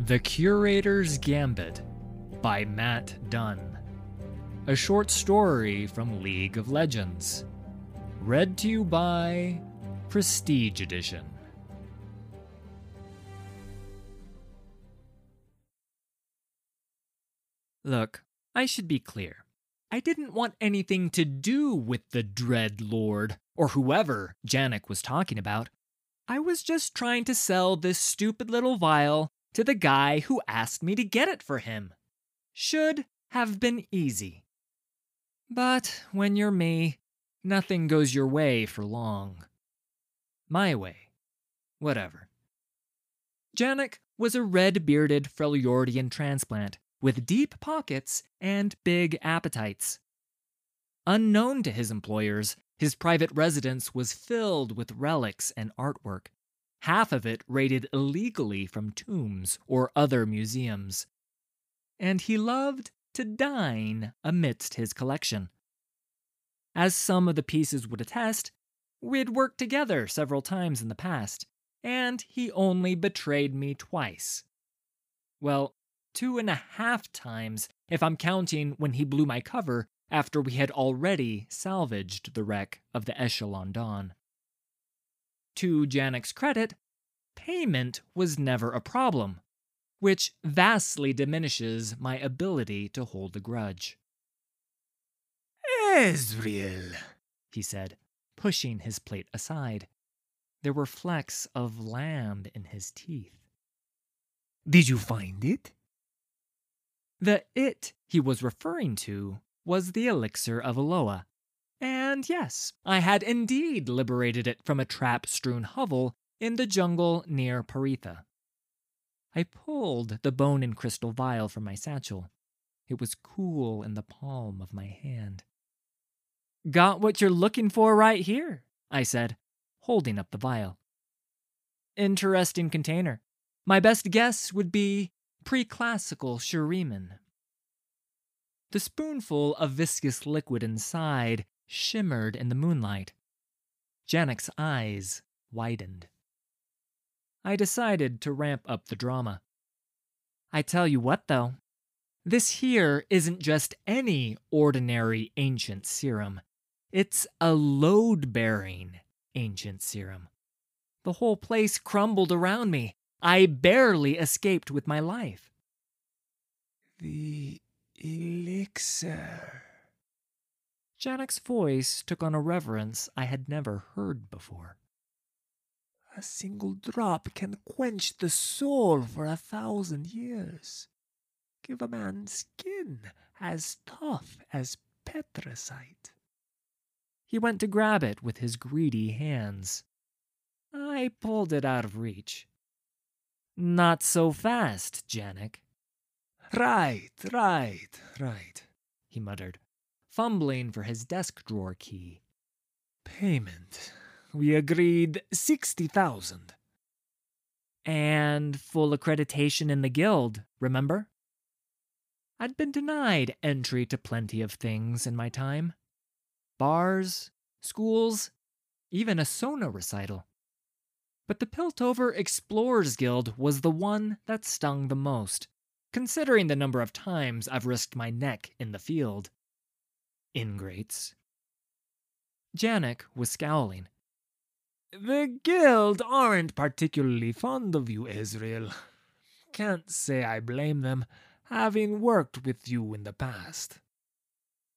The Curator's Gambit by Matt Dunn. A short story from League of Legends. Read to you by Prestige Edition. Look, I should be clear. I didn't want anything to do with the Dread Lord, or whoever Janek was talking about. I was just trying to sell this stupid little vial to the guy who asked me to get it for him. Should have been easy. But when you're me, nothing goes your way for long. My way. Whatever. Janek was a red bearded Freljordian transplant with deep pockets and big appetites. Unknown to his employers, his private residence was filled with relics and artwork, half of it raided illegally from tombs or other museums. And he loved to dine amidst his collection. As some of the pieces would attest, we'd worked together several times in the past, and he only betrayed me twice. Well, two and a half times if I'm counting when he blew my cover after we had already salvaged the wreck of the Echelon Dawn. To Janek's credit, payment was never a problem, which vastly diminishes my ability to hold a grudge. Ezreal, he said, pushing his plate aside. There were flecks of lamb in his teeth. Did you find it? The it he was referring to was the elixir of Aloa, and yes, I had indeed liberated it from a trap strewn hovel in the jungle near Paritha. I pulled the bone and crystal vial from my satchel. It was cool in the palm of my hand. Got what you're looking for right here, I said, holding up the vial. Interesting container. My best guess would be pre-classical Shuriman. The spoonful of viscous liquid inside shimmered in the moonlight. Janek's eyes widened. I decided to ramp up the drama. I tell you what, though, this here isn't just any ordinary ancient serum. It's a load bearing ancient serum. The whole place crumbled around me. I barely escaped with my life. The elixir. Janek's voice took on a reverence I had never heard before. A single drop can quench the soul for a thousand years. Give a man skin as tough as petricite. He went to grab it with his greedy hands. I pulled it out of reach. Not so fast, Janek. Right, right, right, he muttered, fumbling for his desk drawer key. Payment. We agreed 60,000. And full accreditation in the guild, remember? I'd been denied entry to plenty of things in my time bars, schools, even a Sona recital. But the Piltover Explorers Guild was the one that stung the most, considering the number of times I've risked my neck in the field. Ingrates. Janek was scowling. The guild aren't particularly fond of you, Ezreal. Can't say I blame them, having worked with you in the past.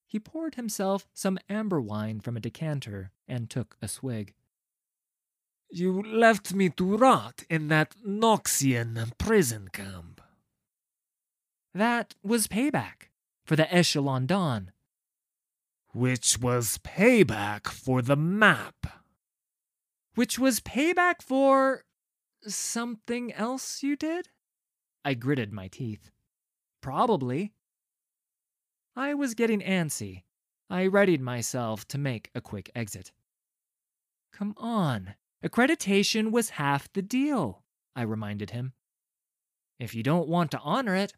He poured himself some amber wine from a decanter and took a swig. You left me to rot in that Noxian prison camp. That was payback for the Echelon Dawn. Which was payback for the map which was payback for something else you did? I gritted my teeth. Probably. I was getting antsy. I readied myself to make a quick exit. Come on, accreditation was half the deal, I reminded him. If you don't want to honor it,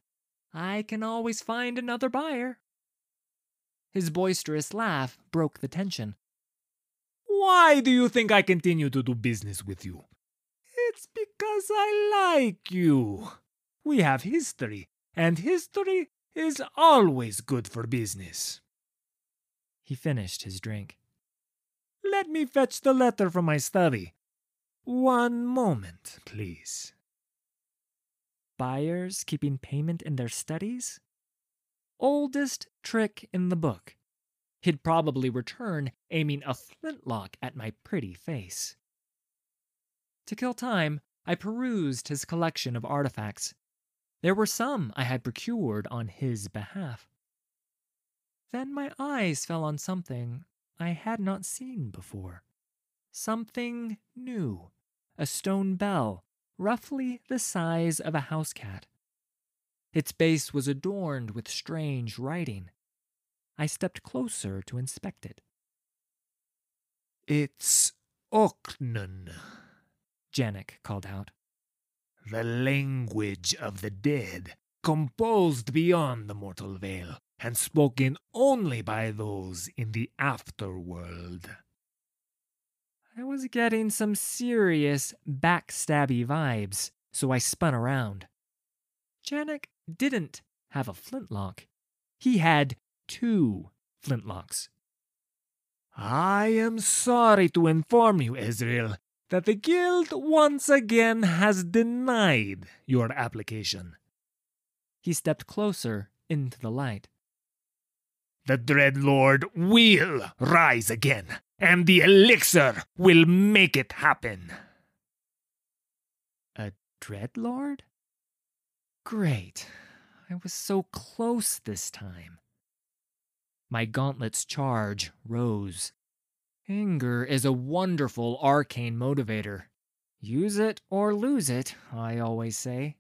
I can always find another buyer. His boisterous laugh broke the tension. Why do you think I continue to do business with you? It's because I like you. We have history, and history is always good for business. He finished his drink. Let me fetch the letter from my study. One moment, please. Buyers keeping payment in their studies? Oldest trick in the book. He'd probably return aiming a flintlock at my pretty face. To kill time, I perused his collection of artifacts. There were some I had procured on his behalf. Then my eyes fell on something I had not seen before. Something new. A stone bell, roughly the size of a house cat. Its base was adorned with strange writing. I stepped closer to inspect it. It's Oknun, Janek called out. The language of the dead, composed beyond the mortal veil, and spoken only by those in the afterworld. I was getting some serious backstabby vibes, so I spun around. Janek didn't have a flintlock. He had two flintlocks. I am sorry to inform you, Ezreal, that the guild once again has denied your application. He stepped closer into the light. The Dread Lord will rise again, and the elixir will make it happen. A Dread Lord? Great. I was so close this time. My gauntlet's charge rose. Anger is a wonderful arcane motivator. Use it or lose it, I always say.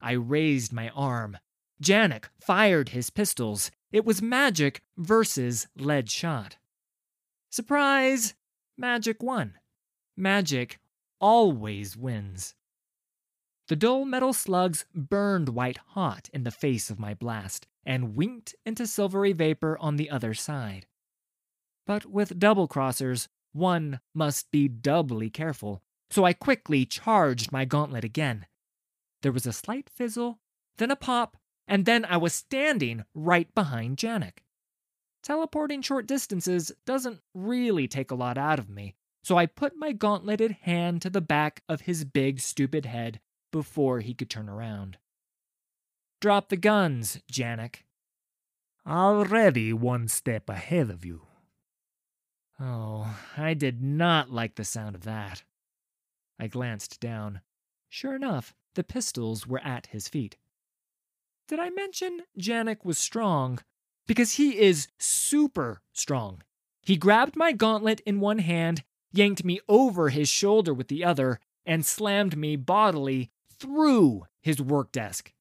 I raised my arm. Janek fired his pistols. It was magic versus lead shot. Surprise! Magic won. Magic always wins. The dull metal slugs burned white hot in the face of my blast and winked into silvery vapor on the other side. But with double crossers, one must be doubly careful, so I quickly charged my gauntlet again. There was a slight fizzle, then a pop, and then I was standing right behind Janek. Teleporting short distances doesn't really take a lot out of me, so I put my gauntleted hand to the back of his big, stupid head before he could turn around. Drop the guns, Janek. Already one step ahead of you. Oh, I did not like the sound of that. I glanced down. Sure enough, the pistols were at his feet. Did I mention Janek was strong? Because he is super strong. He grabbed my gauntlet in one hand, yanked me over his shoulder with the other, and slammed me bodily through his work desk.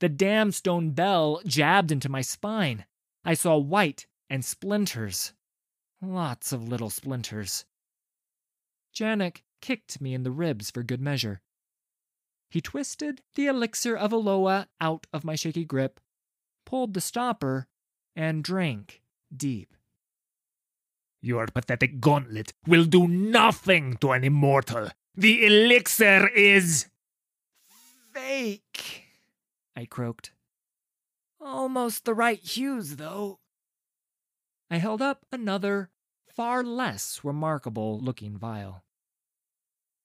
The damn stone bell jabbed into my spine. I saw white and splinters. Lots of little splinters. Janek kicked me in the ribs for good measure. He twisted the elixir of Aloa out of my shaky grip, pulled the stopper, and drank deep. Your pathetic gauntlet will do nothing to an immortal. The elixir is fake, I croaked. Almost the right hues, though. I held up another, far less remarkable looking vial.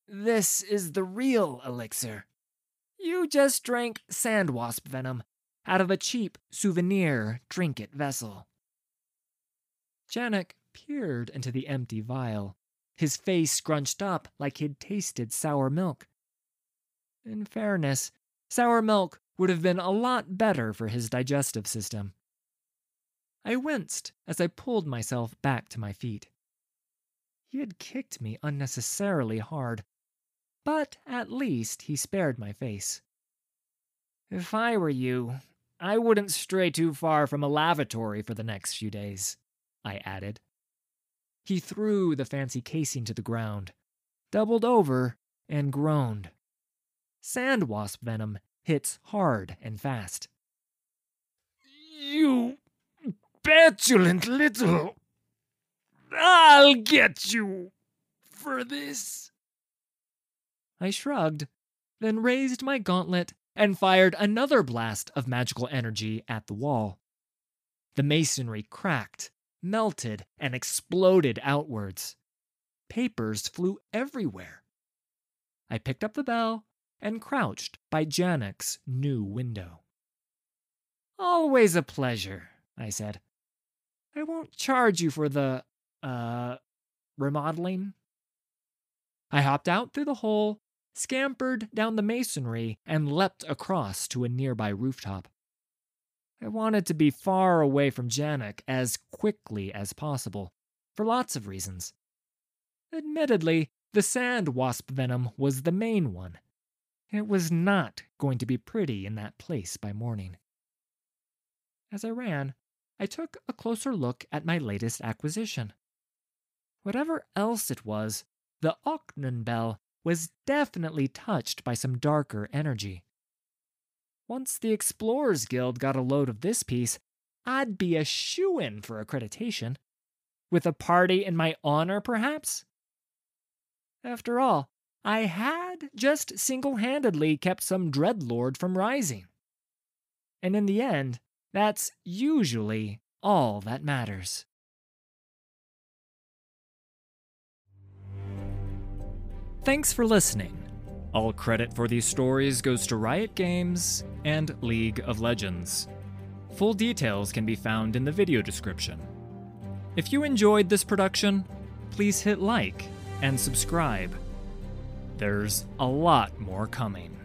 This is the real elixir. You just drank sand wasp venom out of a cheap souvenir trinket vessel. Janek peered into the empty vial, his face scrunched up like he'd tasted sour milk. In fairness, sour milk would have been a lot better for his digestive system. I winced as I pulled myself back to my feet. He had kicked me unnecessarily hard. but at least he spared my face. If I were you, I wouldn't stray too far from a lavatory for the next few days, I added. He threw the fancy casing to the ground, doubled over, and groaned. Sand wasp venom hits hard and fast. You petulant little. I'll get you for this. I shrugged, then raised my gauntlet and fired another blast of magical energy at the wall. The masonry cracked, melted, and exploded outwards. Papers flew everywhere. I picked up the bell and crouched by Janek's new window. Always a pleasure, I said. I won't charge you for the, uh, remodeling. I hopped out through the hole, scampered down the masonry, and leapt across to a nearby rooftop. I wanted to be far away from Janek as quickly as possible, for lots of reasons. Admittedly, the sand wasp venom was the main one. It was not going to be pretty in that place by morning. As I ran, I took a closer look at my latest acquisition. Whatever else it was, the Ochnun Bell was definitely touched by some darker energy. Once the Explorers Guild got a load of this piece, I'd be a shoe in for accreditation. With a party in my honor, perhaps? After all, I just single handedly kept some Dreadlord from rising. And in the end, that's usually all that matters. Thanks for listening. All credit for these stories goes to Riot Games and League of Legends. Full details can be found in the video description. If you enjoyed this production, please hit like and subscribe. There's a lot more coming.